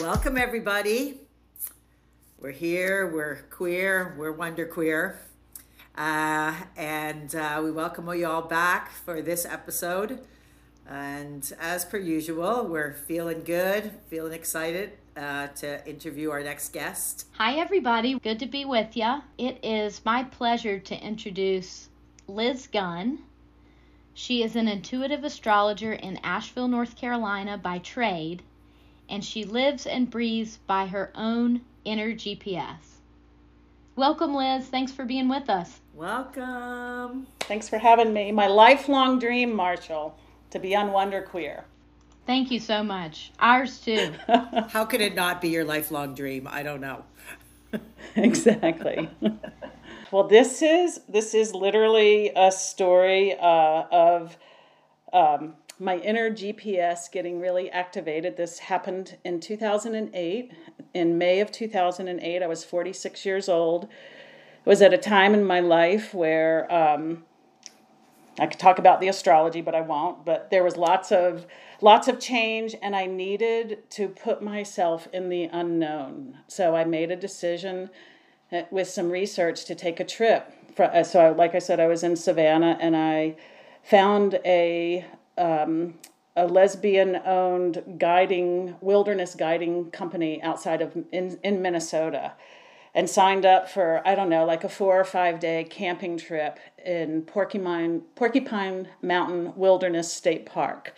Welcome, everybody. We're here, we're queer, we're Wonder Queer. Uh, and uh, we welcome you all back for this episode. And as per usual, we're feeling good, feeling excited uh, to interview our next guest. Hi, everybody. Good to be with you. It is my pleasure to introduce Liz Gunn. She is an intuitive astrologer in Asheville, North Carolina by trade, and she lives and breathes by her own inner GPS. Welcome, Liz. Thanks for being with us. Welcome. Thanks for having me. My lifelong dream, Marshall, to be on Wonder Queer. Thank you so much. Ours too. How could it not be your lifelong dream? I don't know. exactly. well, this is this is literally a story uh, of um, my inner GPS getting really activated. This happened in 2008. In May of 2008, I was 46 years old. It was at a time in my life where um, I could talk about the astrology, but I won't. But there was lots of lots of change, and I needed to put myself in the unknown. So I made a decision uh, with some research to take a trip. Uh, so, like I said, I was in Savannah, and I found a um, a lesbian-owned guiding wilderness guiding company outside of in, in Minnesota and signed up for I don't know like a four or five day camping trip in Porcupine Porcupine Mountain Wilderness State Park,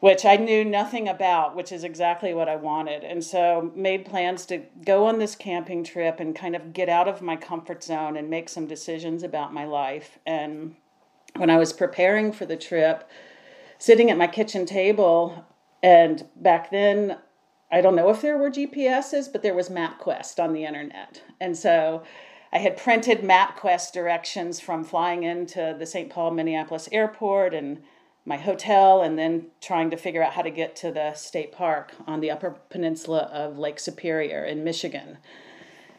which I knew nothing about, which is exactly what I wanted, and so made plans to go on this camping trip and kind of get out of my comfort zone and make some decisions about my life. And when I was preparing for the trip, sitting at my kitchen table, and back then I don't know if there were GPSs, but there was MapQuest on the internet. And so I had printed MapQuest directions from flying into the St. Paul Minneapolis airport and my hotel, and then trying to figure out how to get to the state park on the upper peninsula of Lake Superior in Michigan.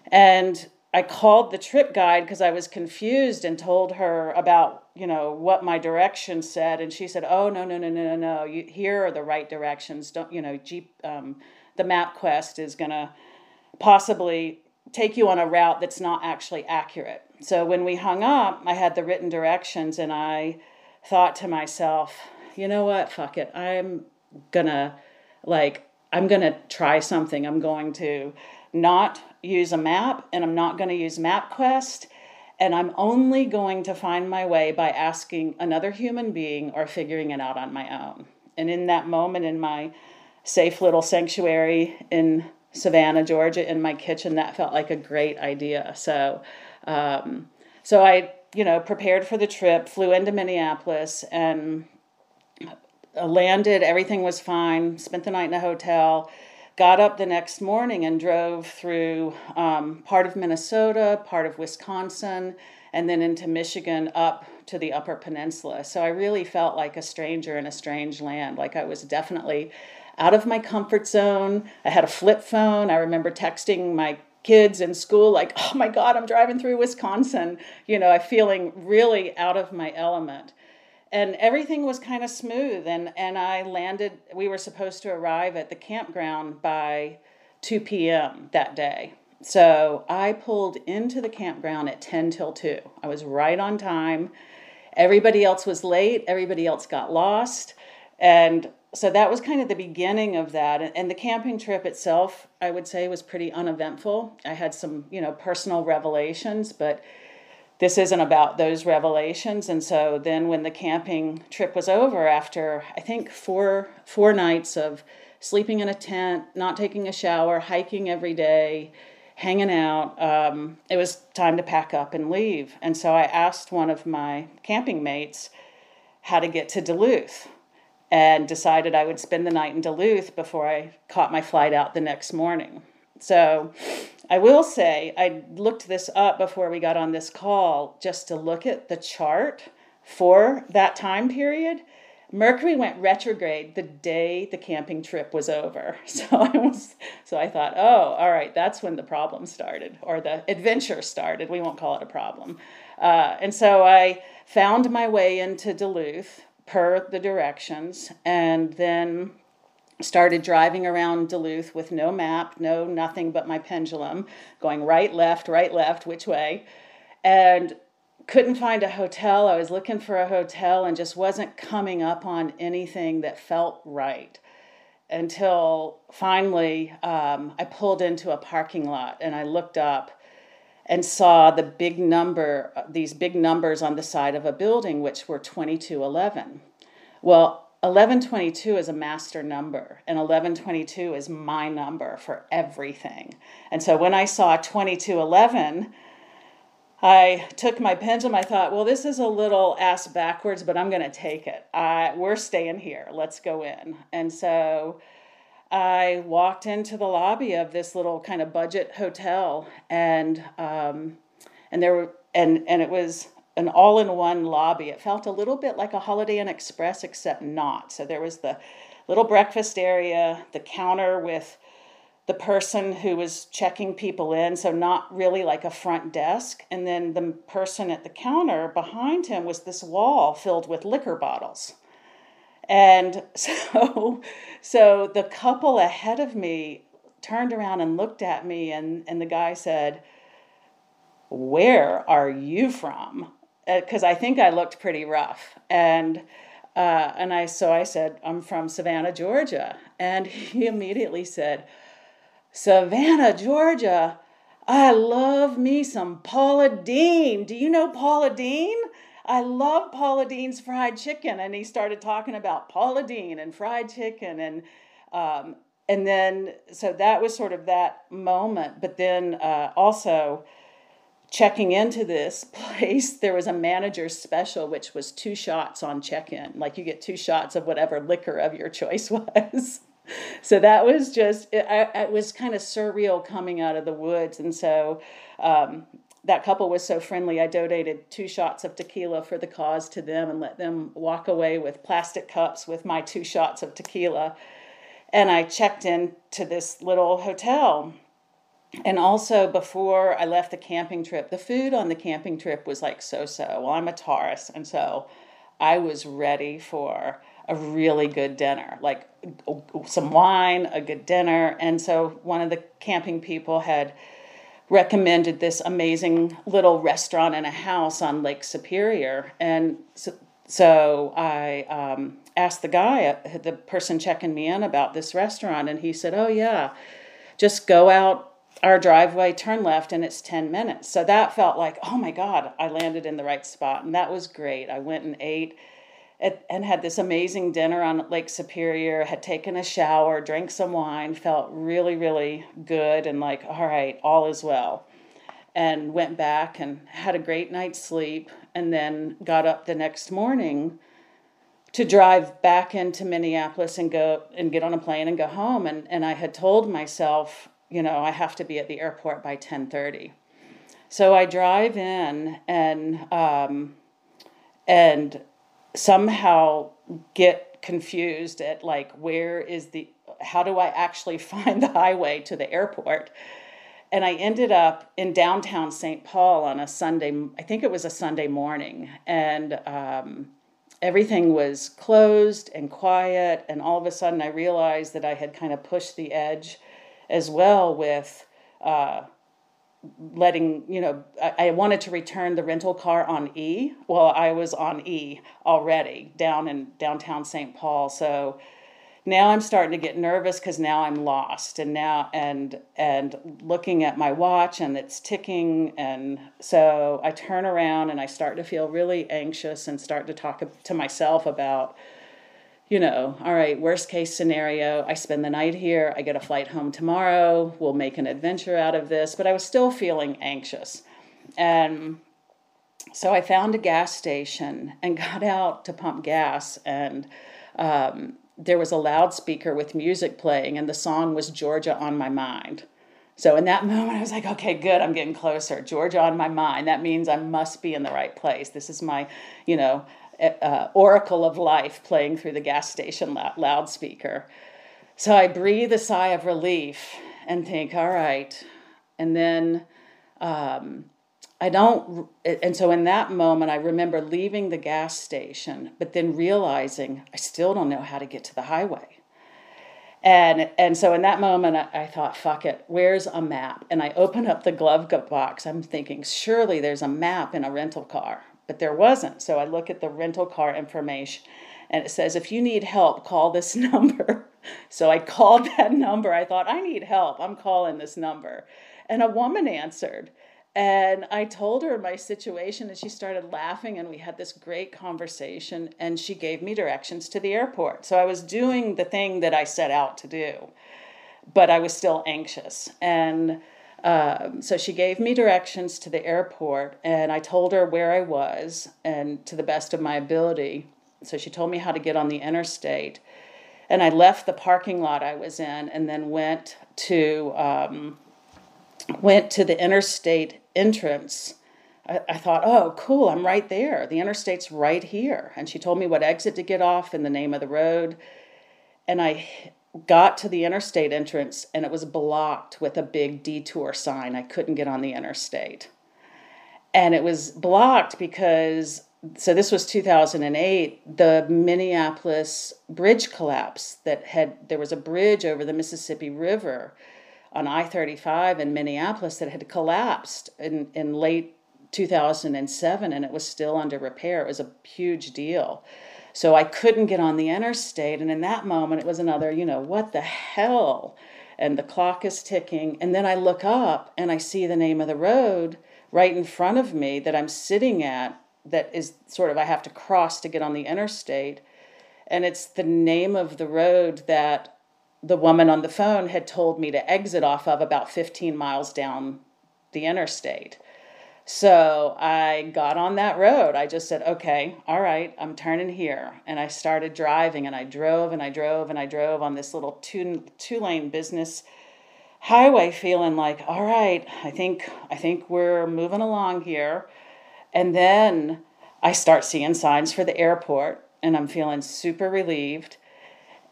And I called the trip guide because I was confused and told her about, you know, what my directions said. And she said, oh, no, no, no, no, no, no. Here are the right directions. Don't, you know, Jeep, um, the MapQuest is going to possibly take you on a route that's not actually accurate. So when we hung up, I had the written directions and I thought to myself, you know what? Fuck it. I'm going to like I'm going to try something. I'm going to not use a map and I'm not going to use MapQuest and I'm only going to find my way by asking another human being or figuring it out on my own. And in that moment in my safe little sanctuary in Savannah, Georgia, in my kitchen. That felt like a great idea. So, um, so I, you know, prepared for the trip, flew into Minneapolis, and landed. Everything was fine. Spent the night in a hotel. Got up the next morning and drove through um, part of Minnesota, part of Wisconsin, and then into Michigan up to the Upper Peninsula. So I really felt like a stranger in a strange land. Like I was definitely out of my comfort zone. I had a flip phone. I remember texting my kids in school like, "Oh my god, I'm driving through Wisconsin." You know, I feeling really out of my element. And everything was kind of smooth and and I landed we were supposed to arrive at the campground by 2 p.m. that day. So I pulled into the campground at 10 till 2. I was right on time. Everybody else was late, everybody else got lost. And so that was kind of the beginning of that and the camping trip itself i would say was pretty uneventful i had some you know personal revelations but this isn't about those revelations and so then when the camping trip was over after i think four four nights of sleeping in a tent not taking a shower hiking every day hanging out um, it was time to pack up and leave and so i asked one of my camping mates how to get to duluth and decided I would spend the night in Duluth before I caught my flight out the next morning. So I will say, I looked this up before we got on this call just to look at the chart for that time period. Mercury went retrograde the day the camping trip was over. So I was so I thought, oh, all right, that's when the problem started or the adventure started. We won't call it a problem. Uh, and so I found my way into Duluth per the directions. And then started driving around Duluth with no map, no nothing but my pendulum, going right, left, right, left, which way, and couldn't find a hotel. I was looking for a hotel and just wasn't coming up on anything that felt right until finally um, I pulled into a parking lot and I looked up and saw the big number, these big numbers on the side of a building, which were 2211. Well, 1122 is a master number, and 1122 is my number for everything. And so when I saw 2211, I took my pendulum. I thought, well, this is a little ass backwards, but I'm going to take it. I, we're staying here. Let's go in. And so I walked into the lobby of this little kind of budget hotel, and um, and there were and and it was an all-in-one lobby. It felt a little bit like a Holiday Inn Express, except not. So there was the little breakfast area, the counter with the person who was checking people in, so not really like a front desk. And then the person at the counter behind him was this wall filled with liquor bottles. And so, so the couple ahead of me turned around and looked at me, and, and the guy said, Where are you from? Because uh, I think I looked pretty rough. And uh, and I so I said, I'm from Savannah, Georgia. And he immediately said, Savannah, Georgia. I love me some Paula Deen. Do you know Paula Deen? I love Paula Deen's fried chicken. And he started talking about Paula Deen and fried chicken. And, um, and then, so that was sort of that moment. But then uh, also, checking into this place, there was a manager's special, which was two shots on check in. Like you get two shots of whatever liquor of your choice was. So that was just it, I, it was kind of surreal coming out of the woods. And so um, that couple was so friendly i donated two shots of tequila for the cause to them and let them walk away with plastic cups with my two shots of tequila. And i checked into this little hotel and also before i left the camping trip the food on the camping trip was like so so well i'm a taurus and so i was ready for a really good dinner, like some wine, a good dinner. And so one of the camping people had recommended this amazing little restaurant and a house on Lake Superior. And so, so I um, asked the guy, uh, the person checking me in about this restaurant, and he said, Oh, yeah, just go out our driveway, turn left, and it's 10 minutes. So that felt like, oh my God, I landed in the right spot. And that was great. I went and ate at, and had this amazing dinner on Lake Superior, had taken a shower, drank some wine, felt really, really good, and like, all right, all is well. And went back and had a great night's sleep, and then got up the next morning to drive back into Minneapolis and go and get on a plane and go home. And, and I had told myself, you know, I have to be at the airport by 1030. So I drive in and um, and somehow get confused at like where is the how do I actually find the highway to the airport? And I ended up in downtown St. Paul on a Sunday, I think it was a Sunday morning, and um, everything was closed and quiet. And all of a sudden, I realized that I had kind of pushed the edge as well with uh, letting you know I, I, wanted to return the rental car on e. Well i was on e already down in downtown st paul. So now i'm starting to get nervous because now i'm lost and now and and looking at my watch and it's ticking. And so i turn around and i start to feel really anxious and start to talk to myself about you know, all right, worst case scenario, I spend the night here, I get a flight home tomorrow, we'll make an adventure out of this. But I was still feeling anxious. And so I found a gas station and got out to pump gas. And um, there was a loudspeaker with music playing, and the song was Georgia on My Mind. So in that moment, I was like, okay, good, I'm getting closer. Georgia on my mind. That means I must be in the right place. This is my, you know, uh, oracle of life playing through the gas station loudspeaker. So I breathe a sigh of relief and think, all right. And then um, I don't, and so in that moment, I remember leaving the gas station, but then realizing I still don't know how to get to the highway. And and so in that moment, I, I thought, fuck it, where's a map? And I open up the glove box. I'm thinking, surely there's a map in a rental car, but there wasn't. So I look at the rental car information, and it says, if you need help, call this number. So I called that number. I thought, I need help. I'm calling this number. And a woman answered. And I told her my situation, and she started laughing, and we had this great conversation. And she gave me directions to the airport. So I was doing the thing that I set out to do, but I was still anxious. And um, so she gave me directions to the airport, and I told her where I was, and to the best of my ability. So she told me how to get on the interstate. And I left the parking lot I was in, and then went to um, went to the interstate entrance, I, I, thought, oh, cool, I'm right there. The interstate's right here. And she told me what exit to get off and the name of the road. And I got to the interstate entrance and it was blocked with a big detour sign. I couldn't get on the interstate. And it was blocked because, so this was 2008, the Minneapolis bridge collapse that had, there was a bridge over the Mississippi River on I 35 in Minneapolis that had collapsed in, in late 2007 and it was still under repair. It was a huge deal. So I couldn't get on the interstate. And in that moment, it was another, you know, what the hell? And the clock is ticking. And then I look up and I see the name of the road right in front of me that I'm sitting at, that is sort of, I have to cross to get on the interstate. And it's the name of the road that the woman on the phone had told me to exit off of about 15 miles down the interstate. So I got on that road. I just said, okay, all right, I'm turning here. And I started driving and I drove and I drove and I drove on this little two, two lane business highway feeling like, all right, I think, I think we're moving along here. And then I start seeing signs for the airport and I'm feeling super relieved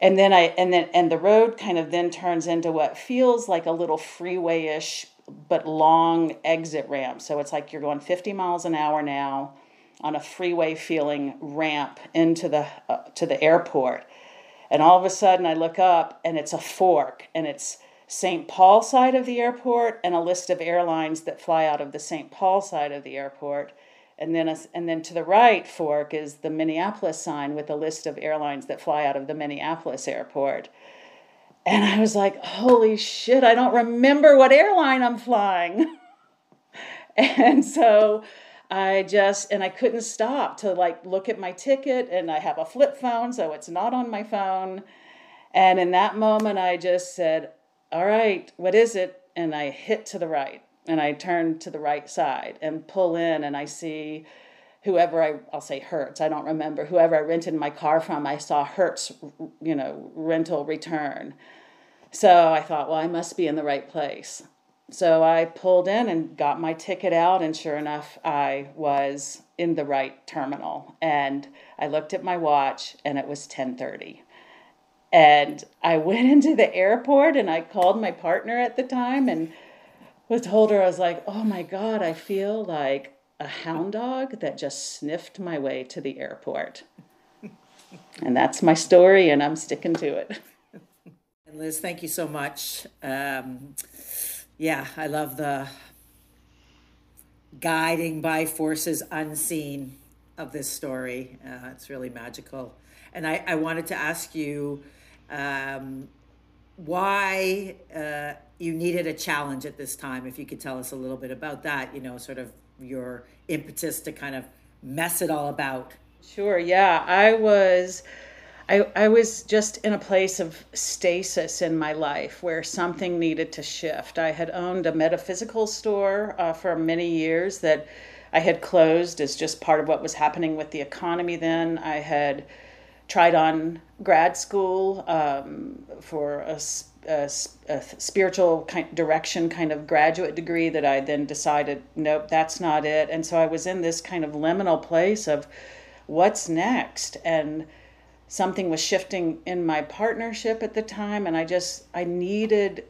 and then I and then and the road kind of then turns into what feels like a little freeway-ish but long exit ramp. So it's like you're going 50 miles an hour now on a freeway feeling ramp into the uh, to the airport. And all of a sudden I look up and it's a fork and it's St. Paul side of the airport and a list of airlines that fly out of the St. Paul side of the airport and then a, and then to the right fork is the Minneapolis sign with a list of airlines that fly out of the Minneapolis airport. And I was like, holy shit, I don't remember what airline I'm flying. and so I just and I couldn't stop to like look at my ticket and I have a flip phone so it's not on my phone. And in that moment I just said, "All right, what is it?" and I hit to the right and I turn to the right side and pull in and I see whoever I, I'll say Hertz, I don't remember, whoever I rented my car from, I saw Hertz, you know, rental return. So I thought, well, I must be in the right place. So I pulled in and got my ticket out, and sure enough, I was in the right terminal. And I looked at my watch, and it was 10:30. And I went into the airport, and I called my partner at the time, and was told her I was like, oh my god, I feel like a hound dog that just sniffed my way to the airport. and that's my story, and I'm sticking to it. And Liz, thank you so much. Um, yeah, I love the guiding by forces unseen of this story. Uh, it's really magical. And I, I wanted to ask you um, why uh, you needed a challenge at this time. If you could tell us a little bit about that, you know, sort of your impetus to kind of mess it all about. Sure. Yeah, I was. I, I was just in a place of stasis in my life where something needed to shift. I had owned a metaphysical store uh, for many years that I had closed as just part of what was happening with the economy then. I had tried on grad school um, for a, a, a, spiritual kind direction kind of graduate degree that I then decided, nope, that's not it. And so I was in this kind of liminal place of what's next. And something was shifting in my partnership at the time. And I just, I needed,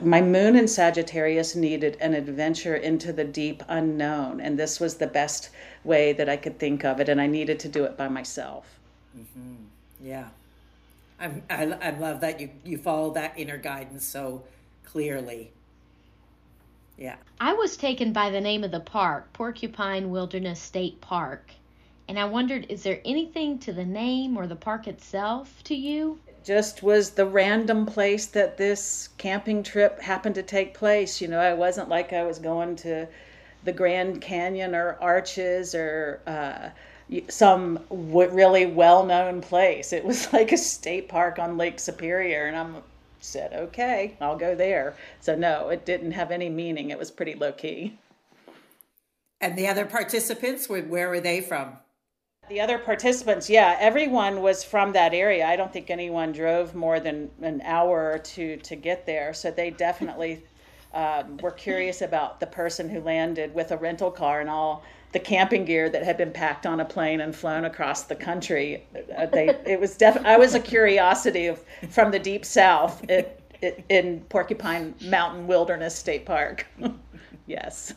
my moon in Sagittarius needed an adventure into the deep unknown. And this was the best way that I could think of it. And I needed to do it by myself. Mm-hmm. Yeah. I'm, I, I love that you, you follow that inner guidance so clearly. Yeah. I was taken by the name of the park, Porcupine Wilderness State Park. And I wondered, is there anything to the name or the park itself to you? just was the random place that this camping trip happened to take place. You know, I wasn't like I was going to the Grand Canyon or Arches or uh, some w- really well known place. It was like a state park on Lake Superior, and I'm said, okay, I'll go there. So no, it didn't have any meaning. It was pretty low key. And the other participants, where were they from? The other participants, yeah, everyone was from that area. I don't think anyone drove more than an hour or two to get there. So they definitely um, were curious about the person who landed with a rental car and all the camping gear that had been packed on a plane and flown across the country. Uh, they, it was def- I was a curiosity of, from the deep south it, it, in Porcupine Mountain Wilderness State Park. yes.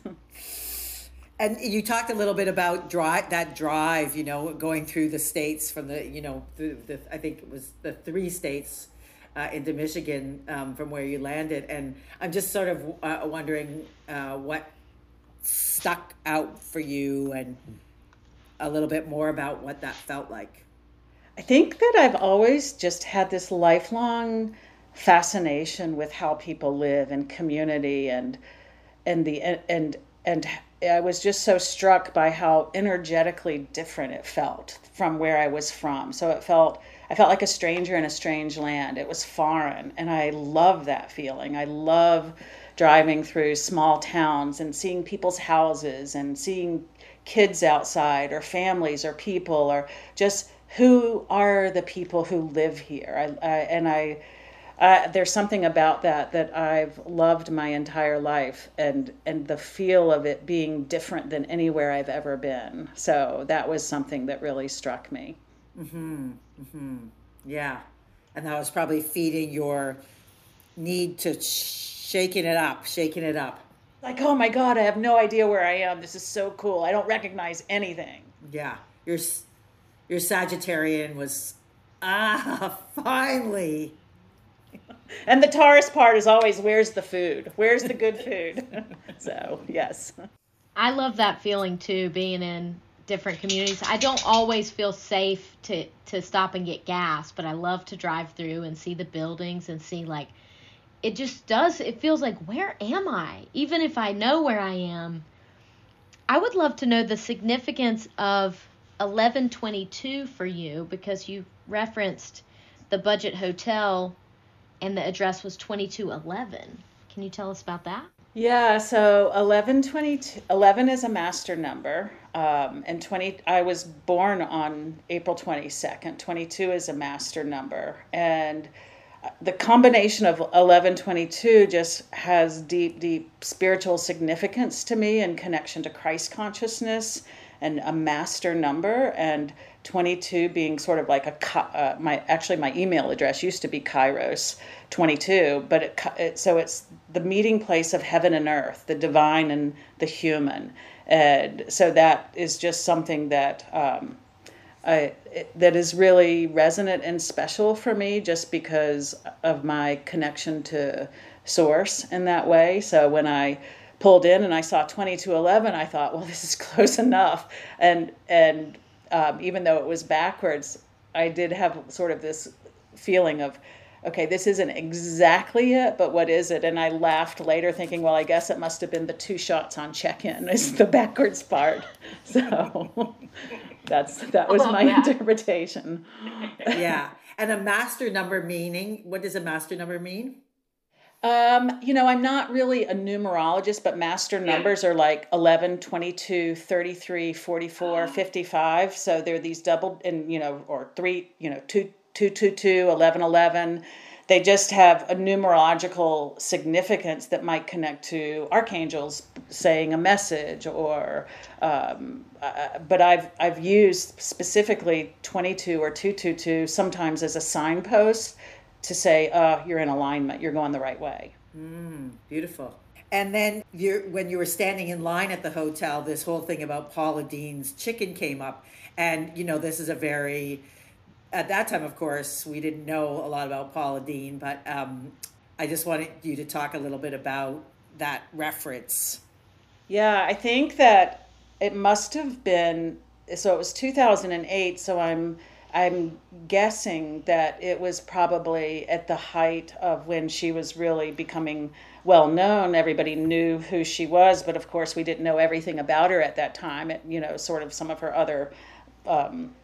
And you talked a little bit about drive that drive, you know, going through the states from the, you know, the, the I think it was the three states uh, into Michigan um, from where you landed, and I'm just sort of uh, wondering uh, what stuck out for you, and a little bit more about what that felt like. I think that I've always just had this lifelong fascination with how people live and community and and the and and I was just so struck by how energetically different it felt from where I was from. So it felt I felt like a stranger in a strange land. It was foreign, and I love that feeling. I love driving through small towns and seeing people's houses and seeing kids outside or families or people or just who are the people who live here. I, I and I there's something about that that I've loved my entire life, and and the feel of it being different than anywhere I've ever been. So that was something that really struck me. Hmm. Hmm. Yeah, and that was probably feeding your need to shaking it up, shaking it up. Like, oh my God, I have no idea where I am. This is so cool. I don't recognize anything. Yeah, your your Sagittarian was ah finally and the Taurus part is always where's the food? Where's the good food? so, yes. I love that feeling too, being in different communities. I don't always feel safe to to stop and get gas, but I love to drive through and see the buildings and see like it just does it feels like where am I? Even if I know where I am. I would love to know the significance of 1122 for you because you referenced the budget hotel and the address was 2211. Can you tell us about that? Yeah, so 1122 11 is a master number. Um, and 20 I was born on April 22nd. 22 is a master number. And the combination of 1122 just has deep deep spiritual significance to me in connection to Christ consciousness and a master number. And 22 being sort of like a uh, my actually my email address used to be kairos 22 but it, it, so it's the meeting place of heaven and earth the divine and the human. And so that is just something that um, I, it, that is really resonant and special for me just because of my connection to source in that way. So when i pulled in and i saw 2211 i thought well this is close enough. And and um, even though it was backwards, I did have sort of this feeling of, okay, this isn't exactly it, but what is it? And I laughed later, thinking, well, I guess it must have been the two shots on check-in is the backwards part. So that's that was my that. interpretation. Yeah, and a master number meaning what does a master number mean? Um, you know, I'm not really a numerologist, but master numbers are like 11, 22, 33, 44, 55. So they're these double, and, you know, or three, you know, 2, 2, 2, 2 11, 11. They just have a numerological significance that might connect to archangels saying a message, or, um, uh, but I've, I've used specifically 22 or 222 sometimes as a signpost to say, uh, you're in alignment, you're going the right way. Mm, beautiful. And then you when you were standing in line at the hotel, this whole thing about Paula Deen's chicken came up. And, you know, this is a very at that time, of course, we didn't know a lot about Paula Deen, but um, I just wanted you to talk a little bit about that reference. Yeah, I think that it must have been so it was 2008 so I'm I'm guessing that it was probably at the height of when she was really becoming well known. Everybody knew who she was, but of course we didn't know everything about her at that time. It, you know, sort of some of her other um,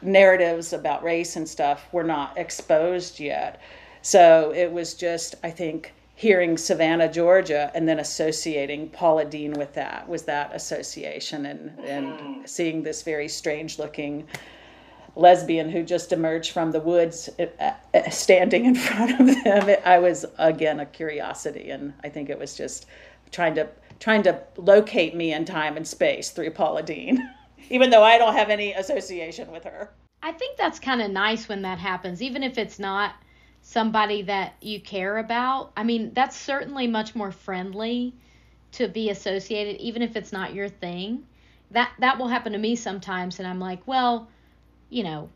narratives about race and stuff were not exposed yet. So it was just, I think, hearing Savannah, Georgia, and then associating Paula Deen with that was that association, and and seeing this very strange looking lesbian who just emerged from the woods uh, uh, standing in front of them. I was again a curiosity and i think it was just trying to trying to locate me in time and space through paula deen even though i don't have any association with her i think that's kind of nice when that happens even if it's not somebody that you care about i mean that's certainly much more friendly to be associated even if it's not your thing that that will happen to me sometimes and i'm like well you know,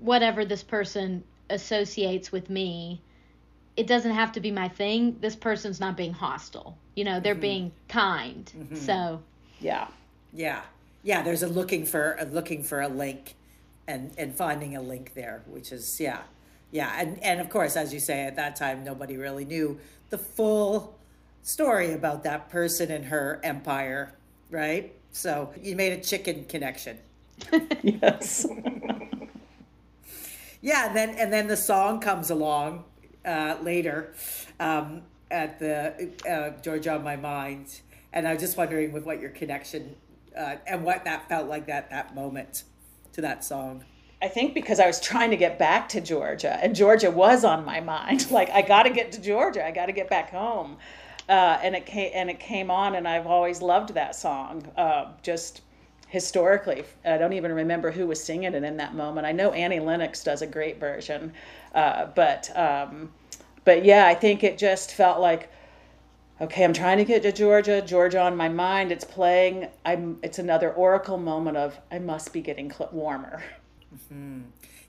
whatever this person associates with me, it doesn't have to be my thing. This person's not being hostile. You know, they're mm-hmm. being kind. Mm-hmm. So, yeah. Yeah. Yeah, there's a looking for a looking for a link and and finding a link there, which is yeah. Yeah, and and of course, as you say, at that time nobody really knew the full story about that person and her empire, right? So, you made a chicken connection. yes. yeah, then and then the song comes along uh, later um, at the uh, Georgia on My Mind, and I was just wondering with what your connection uh, and what that felt like that that moment to that song. I think because I was trying to get back to Georgia, and Georgia was on my mind. Like I got to get to Georgia, I got to get back home, uh, and it came and it came on, and I've always loved that song. Uh, just historically. I don't even remember who was singing it in that moment. I know Annie Lennox does a great version, uh, but um, but yeah, I think it just felt like okay, I'm trying to get to Georgia. Georgia on my mind. It's playing. I'm. It's another oracle moment of I must be getting cl- warmer. Mm-hmm.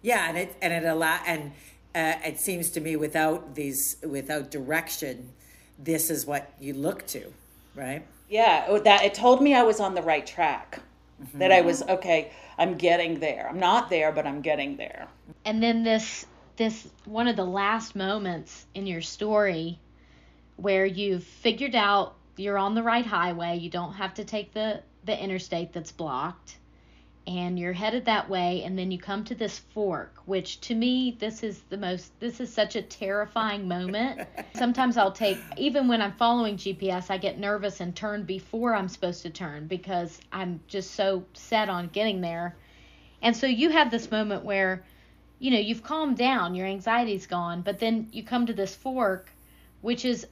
Yeah, and it and it allow and uh, it seems to me without these without direction, this is what you look to, right? Yeah, that it told me I was on the right track mm-hmm. that I was okay. I'm getting there. I'm not there, but I'm getting there. And then this this one of the last moments in your story where you've figured out you're on the right highway. You don't have to take the the interstate that's blocked and you're headed that way and then you come to this fork which to me this is the most this is such a terrifying moment sometimes i'll take even when i'm following gps i get nervous and turn before i'm supposed to turn because i'm just so set on getting there and so you have this moment where you know you've calmed down your anxiety's gone but then you come to this fork which is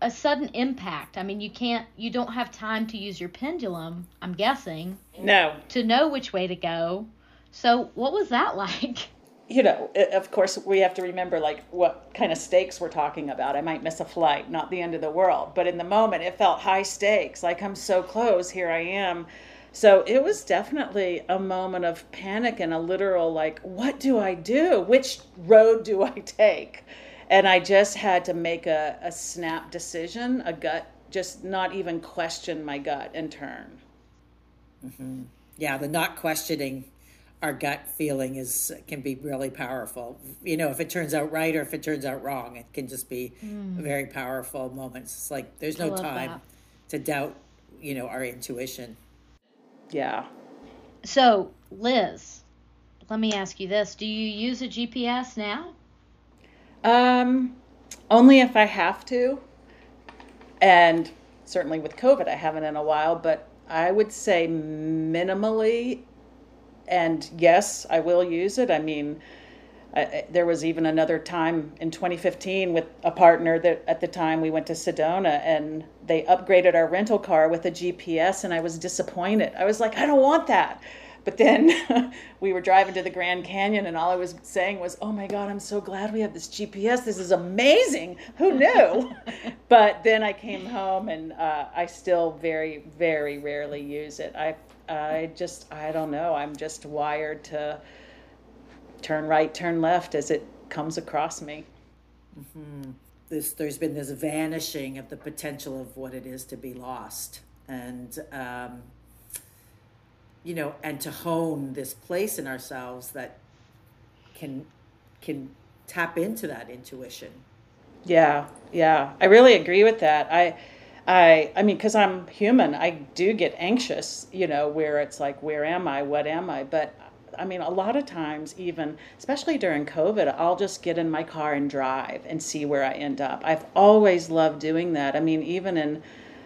a sudden impact. I mean, you can't, you don't have time to use your pendulum, I'm guessing. No. To know which way to go. So, what was that like? You know, of course, we have to remember like what kind of stakes we're talking about. I might miss a flight, not the end of the world. But in the moment, it felt high stakes. Like I'm so close, here I am. So it was definitely a moment of panic and a literal, like, what do I do? Which road do I take? And I just had to make a, a snap decision, a gut, just not even question my gut and turn. Mm-hmm. Yeah, the not questioning our gut feeling is can be really powerful. You know, if it turns out right or if it turns out wrong, it can just be mm. very powerful moments. It's like there's no time that. to doubt, you know, our intuition. Yeah. So, Liz, let me ask you this: Do you use a GPS now? Um, only if I have to. And certainly with COVID, I haven't in a while, but I would say minimally. And yes, I will use it. I mean, I, there was even another time in 2015 with a partner that at the time we went to Sedona and they upgraded our rental car with a GPS, and I was disappointed. I was like, I don't want that. But then we were driving to the Grand Canyon, and all I was saying was, "Oh my God, I'm so glad we have this GPS. This is amazing. Who knew?" but then I came home, and uh, I still very, very rarely use it. I, I just, I don't know. I'm just wired to turn right, turn left as it comes across me. Mm-hmm. This, there's been this vanishing of the potential of what it is to be lost. And, um, you know, and to hone this place in ourselves that can can tap into that intuition. Yeah, yeah, I really agree with that. I, I, I mean, because I'm human, I do get anxious. You know, where it's like, where am I? What am I? But I mean, a lot of times, even especially during COVID, I'll just get in my car and drive and see where I end up. I've always loved doing that. I mean, even in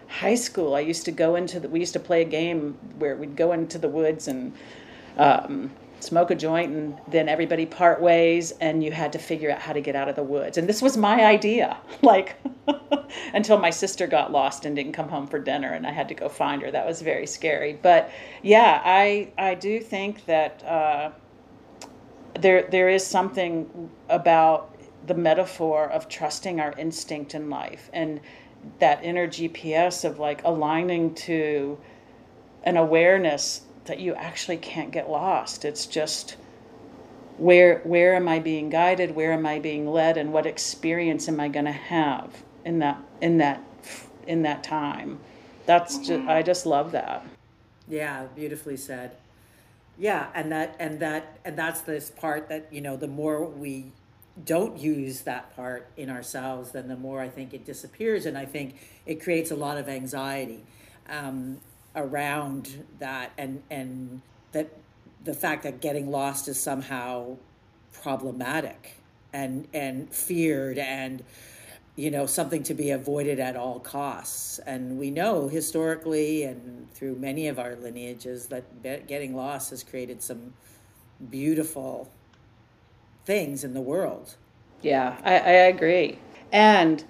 high school, I used to go into the, we used to play a game where we'd go into the woods and um, smoke a joint, and then everybody part ways, and you had to figure out how to get out of the woods. And this was my idea, like, until my sister got lost and didn't come home for dinner, and I had to go find her. That was very scary. But yeah, I, I do think that uh, there, there is something about the metaphor of trusting our instinct in life and that inner GPS of like aligning to an awareness that you actually can't get lost. It's just where where am I being guided? Where am I being led? And what experience am I going to have in that in that in that time? That's just mm-hmm. I just love that. Yeah, beautifully said. Yeah, and that and that and that's this part that you know the more we don't use that part in ourselves, then the more I think it disappears, and I think it creates a lot of anxiety um, around that, and and that the fact that getting lost is somehow problematic and and feared and you know something to be avoided at all costs. And we know historically and through many of our lineages that getting lost has created some beautiful things in the world. Yeah, I, I agree. And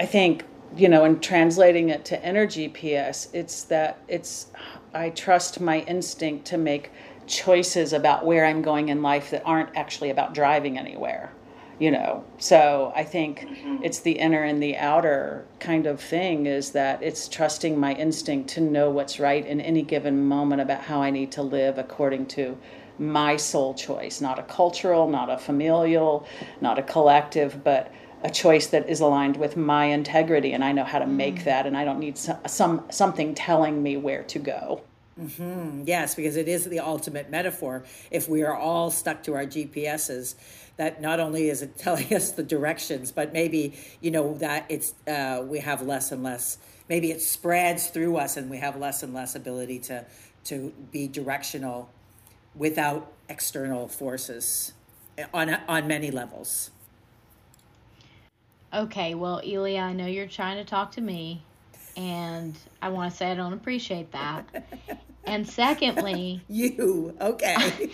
I think, you know, in translating it to inner GPS, it's that it's, I trust my instinct to make choices about where I'm going in life that aren't actually about driving anywhere, you know. So I think mm-hmm. it's the inner and the outer kind of thing is that it's trusting my instinct to know what's right in any given moment about how I need to live according to my soul choice, not a cultural, not a familial, not a collective, but a choice that is aligned with my integrity and I know how to make mm. that and I don't need some, some something telling me where to go. Mm-hmm. Yes, because it is the ultimate metaphor. If we are all stuck to our GPSs, that not only is it telling us the directions, but maybe you know that it's uh, we have less and less. Maybe it spreads through us, and we have less and less ability to to be directional without external forces on on many levels. Okay, well, Elia, I know you're trying to talk to me, and I want to say I don't appreciate that. and secondly, you okay?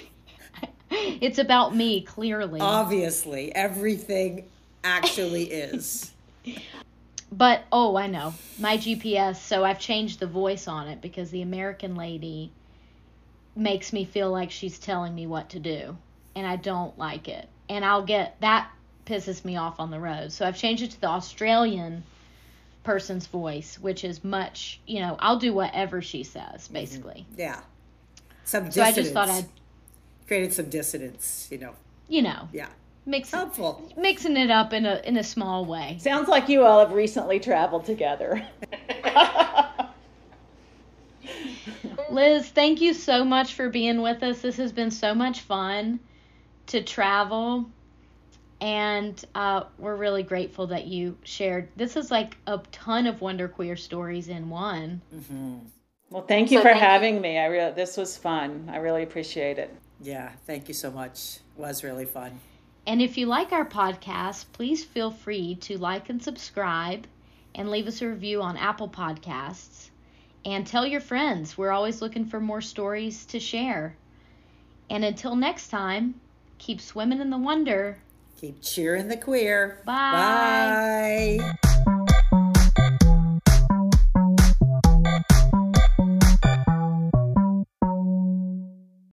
it's about me, clearly. Obviously, everything actually is. But oh, I know my GPS. So I've changed the voice on it because the American lady makes me feel like she's telling me what to do and I don't like it. And I'll get that pisses me off on the road. So I've changed it to the Australian person's voice, which is much, you know, I'll do whatever she says, mm-hmm. basically. Mm-hmm. Yeah. Some dissonance. So I just thought I'd created some dissonance, you know. You know. Yeah. Mix, Helpful. Mixing it up in a in a small way. Sounds like you all have recently traveled together. Liz, thank you so much for being with us. This has been so much fun to travel. And uh, we're really grateful that you shared. This is like a ton of Wonder Queer stories in one. Mm-hmm. Well, thank you so for thank having you. me. I really this was fun. I really appreciate it. Yeah, thank you so much. It was really fun. And if you like our podcast, please feel free to like and subscribe and leave us a review on Apple Podcasts and tell your friends. We're always looking for more stories to share. And until next time, keep swimming in the wonder. Keep cheering the queer. Bye. Bye.